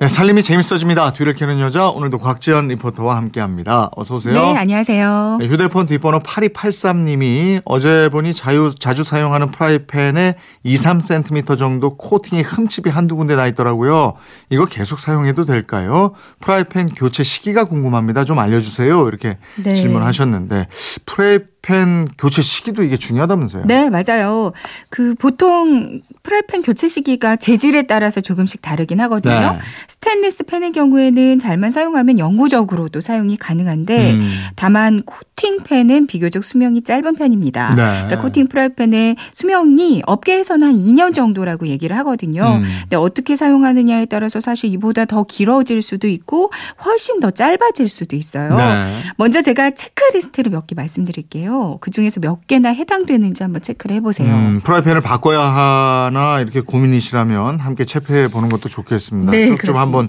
네, 살림이 재밌어집니다. 뒤를 캐는 여자 오늘도 곽지연 리포터와 함께합니다. 어서 오세요. 네, 안녕하세요. 네, 휴대폰 뒷번호 8283님이 어제 보니 자유, 자주 사용하는 프라이팬에 2, 3cm 정도 코팅이 흠집이 한두 군데 나 있더라고요. 이거 계속 사용해도 될까요? 프라이팬 교체 시기가 궁금합니다. 좀 알려주세요. 이렇게 네. 질문하셨는데 프라이팬 교체 시기도 이게 중요하다면서요? 네, 맞아요. 그 보통 프라이팬 교체 시기가 재질에 따라서 조금씩 다르긴 하거든요. 네. 스테인리스 팬의 경우에는 잘만 사용하면 영구적으로도 사용이 가능한데 음. 다만 코팅 팬은 비교적 수명이 짧은 편입니다. 네. 그러니까 코팅 프라이팬의 수명이 업계에서는 한 2년 정도라고 얘기를 하거든요. 음. 근데 어떻게 사용하느냐에 따라서 사실 이보다 더 길어질 수도 있고 훨씬 더 짧아질 수도 있어요. 네. 먼저 제가 체크리스트를 몇 개 말씀드릴게요. 그 중에서 몇 개나 해당되는지 한번 체크를 해보세요. 음, 프라이팬을 바꿔야 하나 이렇게 고민이시라면 함께 체크해 보는 것도 좋겠습니다. 네, 쭉좀 그렇습니다. 한번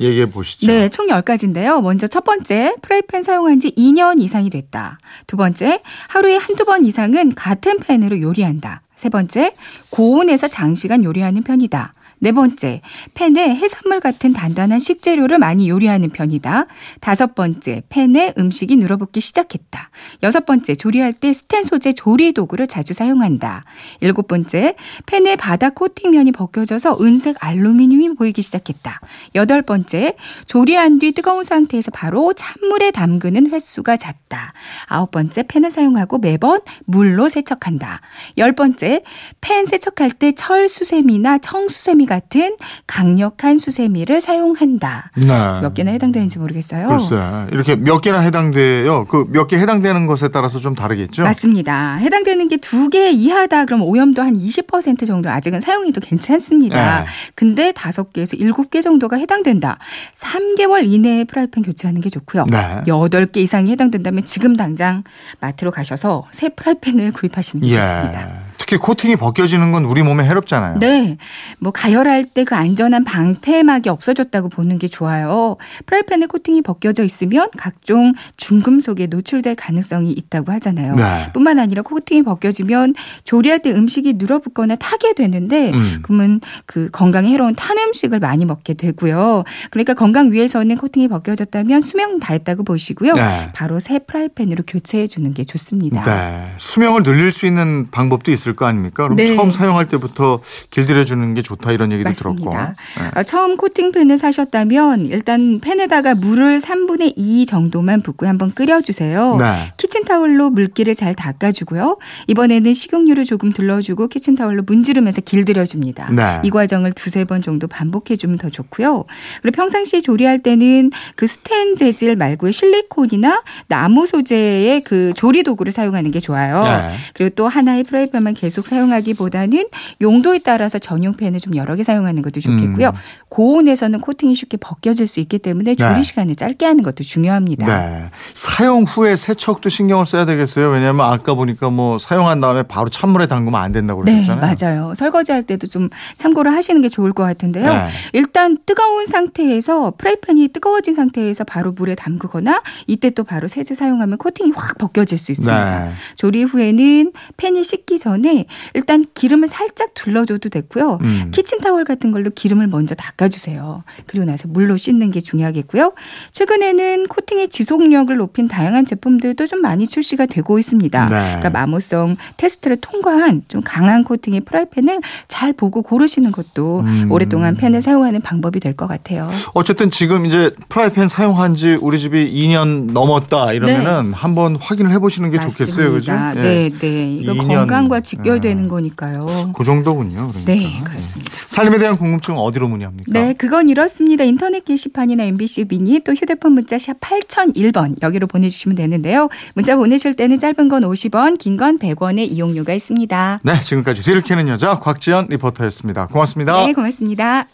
얘기해 보시죠. 네, 총 10가지인데요. 먼저 첫 번째, 프라이팬 사용한 지 2년 이상이 됐다. 두 번째, 하루에 한두 번 이상은 같은 팬으로 요리한다. 세 번째, 고온에서 장시간 요리하는 편이다. 네 번째, 팬에 해산물 같은 단단한 식재료를 많이 요리하는 편이다. 다섯 번째, 팬에 음식이 늘어붙기 시작했다. 여섯 번째, 조리할 때 스텐 소재 조리 도구를 자주 사용한다. 일곱 번째, 팬의 바닥 코팅면이 벗겨져서 은색 알루미늄이 보이기 시작했다. 여덟 번째, 조리한 뒤 뜨거운 상태에서 바로 찬물에 담그는 횟수가 잦다. 아홉 번째, 팬을 사용하고 매번 물로 세척한다. 열 번째, 팬 세척할 때 철 수세미나 청수세미 같은 강력한 수세미를 사용한다. 네. 몇 개나 해당되는지 모르겠어요. 글쎄 이렇게 몇 개나 해당돼요. 그 몇 개 해당되는 것에 따라서 좀 다르겠죠. 맞습니다. 해당되는 게 두 개 이하다 그럼 오염도 한 20% 정도 아직은 사용해도 괜찮습니다. 네. 근데 다섯 개에서 일곱 개 정도가 해당된다. 3개월 이내에 프라이팬 교체하는 게 좋고요. 네. 여덟 개 이상이 해당된다면 지금 당장 마트로 가셔서 새 프라이팬을 구입하시는 게 좋습니다. 예. 특히 코팅이 벗겨지는 건 우리 몸에 해롭잖아요. 네. 뭐 가열할 때 그 안전한 방패막이 없어졌다고 보는 게 좋아요. 프라이팬에 코팅이 벗겨져 있으면 각종 중금속에 노출될 가능성이 있다고 하잖아요. 네. 뿐만 아니라 코팅이 벗겨지면 조리할 때 음식이 늘어붙거나 타게 되는데 음. 그러면 그 건강에 해로운 탄 음식을 많이 먹게 되고요. 그러니까 건강 위해서는 코팅이 벗겨졌다면 수명 다했다고 보시고요. 네. 바로 새 프라이팬으로 교체해 주는 게 좋습니다. 네. 수명을 늘릴 수 있는 방법도 있을 거 아닙니까? 그럼 네. 처음 사용할 때부터 길들여 주는 게 좋다 이런 얘기도 들었고. 맞습니다. 네. 어, 처음 코팅팬을 사셨다면 일단 팬에다가 물을 3분의 2 정도만 붓고 한번 끓여 주세요. 네. 키친타올로 물기를 잘 닦아 주고요. 이번에는 식용유를 조금 둘러 주고 키친타올로 문지르면서 길들여 줍니다. 네. 이 과정을 두세 번 정도 반복해 주면 더 좋고요. 그리고 평상시에 조리할 때는 그 스텐 재질 말고 실리콘이나 나무 소재의 그 조리 도구를 사용하는 게 좋아요. 네. 그리고 또 하나의 프라이팬만 계속 사용하기보다는 용도에 따라서 전용 팬을 좀 여러 개 사용하는 것도 좋겠고요. 음. 고온에서는 코팅이 쉽게 벗겨질 수 있기 때문에 조리 네. 시간을 짧게 하는 것도 중요합니다. 네. 사용 후에 세척도 신경을 써야 되겠어요. 왜냐하면 아까 보니까 뭐 사용한 다음에 바로 찬물에 담그면 안 된다고 네, 그러셨잖아요. 맞아요. 설거지할 때도 좀 참고를 하시는 게 좋을 것 같은데요. 네. 일단 뜨거운 상태에서 프라이팬이 뜨거워진 상태에서 바로 물에 담그거나 이때 또 바로 세제 사용하면 코팅이 확 벗겨질 수 있습니다. 네. 조리 후에는 팬이 식기 전에 일단 기름을 살짝 둘러줘도 됐고요. 음. 키친타월 같은 걸로 기름을 먼저 닦아주세요. 그리고 나서 물로 씻는 게 중요하겠고요. 최근에는 코팅의 지속력을 높인 다양한 제품들도 좀 많이 출시가 되고 있습니다. 네. 그러니까 마모성 테스트를 통과한 좀 강한 코팅의 프라이팬을 잘 보고 고르시는 것도 음. 오랫동안 팬을 사용하는 방법이 될 것 같아요. 어쨌든 지금 이제 프라이팬 사용한 지 우리 집이 2년 넘었다 이러면은 한번 확인을 해보시는 게 좋겠어요. 그죠? 네. 맞습니다. 예. 네, 네. 이거 2년. 건강과 직 결되는 예. 거니까요. 그 정도군요. 그러니까. 네, 그렇습니다. 살림에 대한 궁금증 어디로 문의합니까? 네, 그건 이렇습니다. 인터넷 게시판이나 MBC 미니 또 휴대폰 문자 샵 8001번 여기로 보내주시면 되는데요. 문자 보내실 때는 짧은 건 50원, 긴 건 100원의 이용료가 있습니다. 네, 지금까지 뒤를 캐는 여자 곽지연 리포터였습니다. 고맙습니다. 네, 고맙습니다.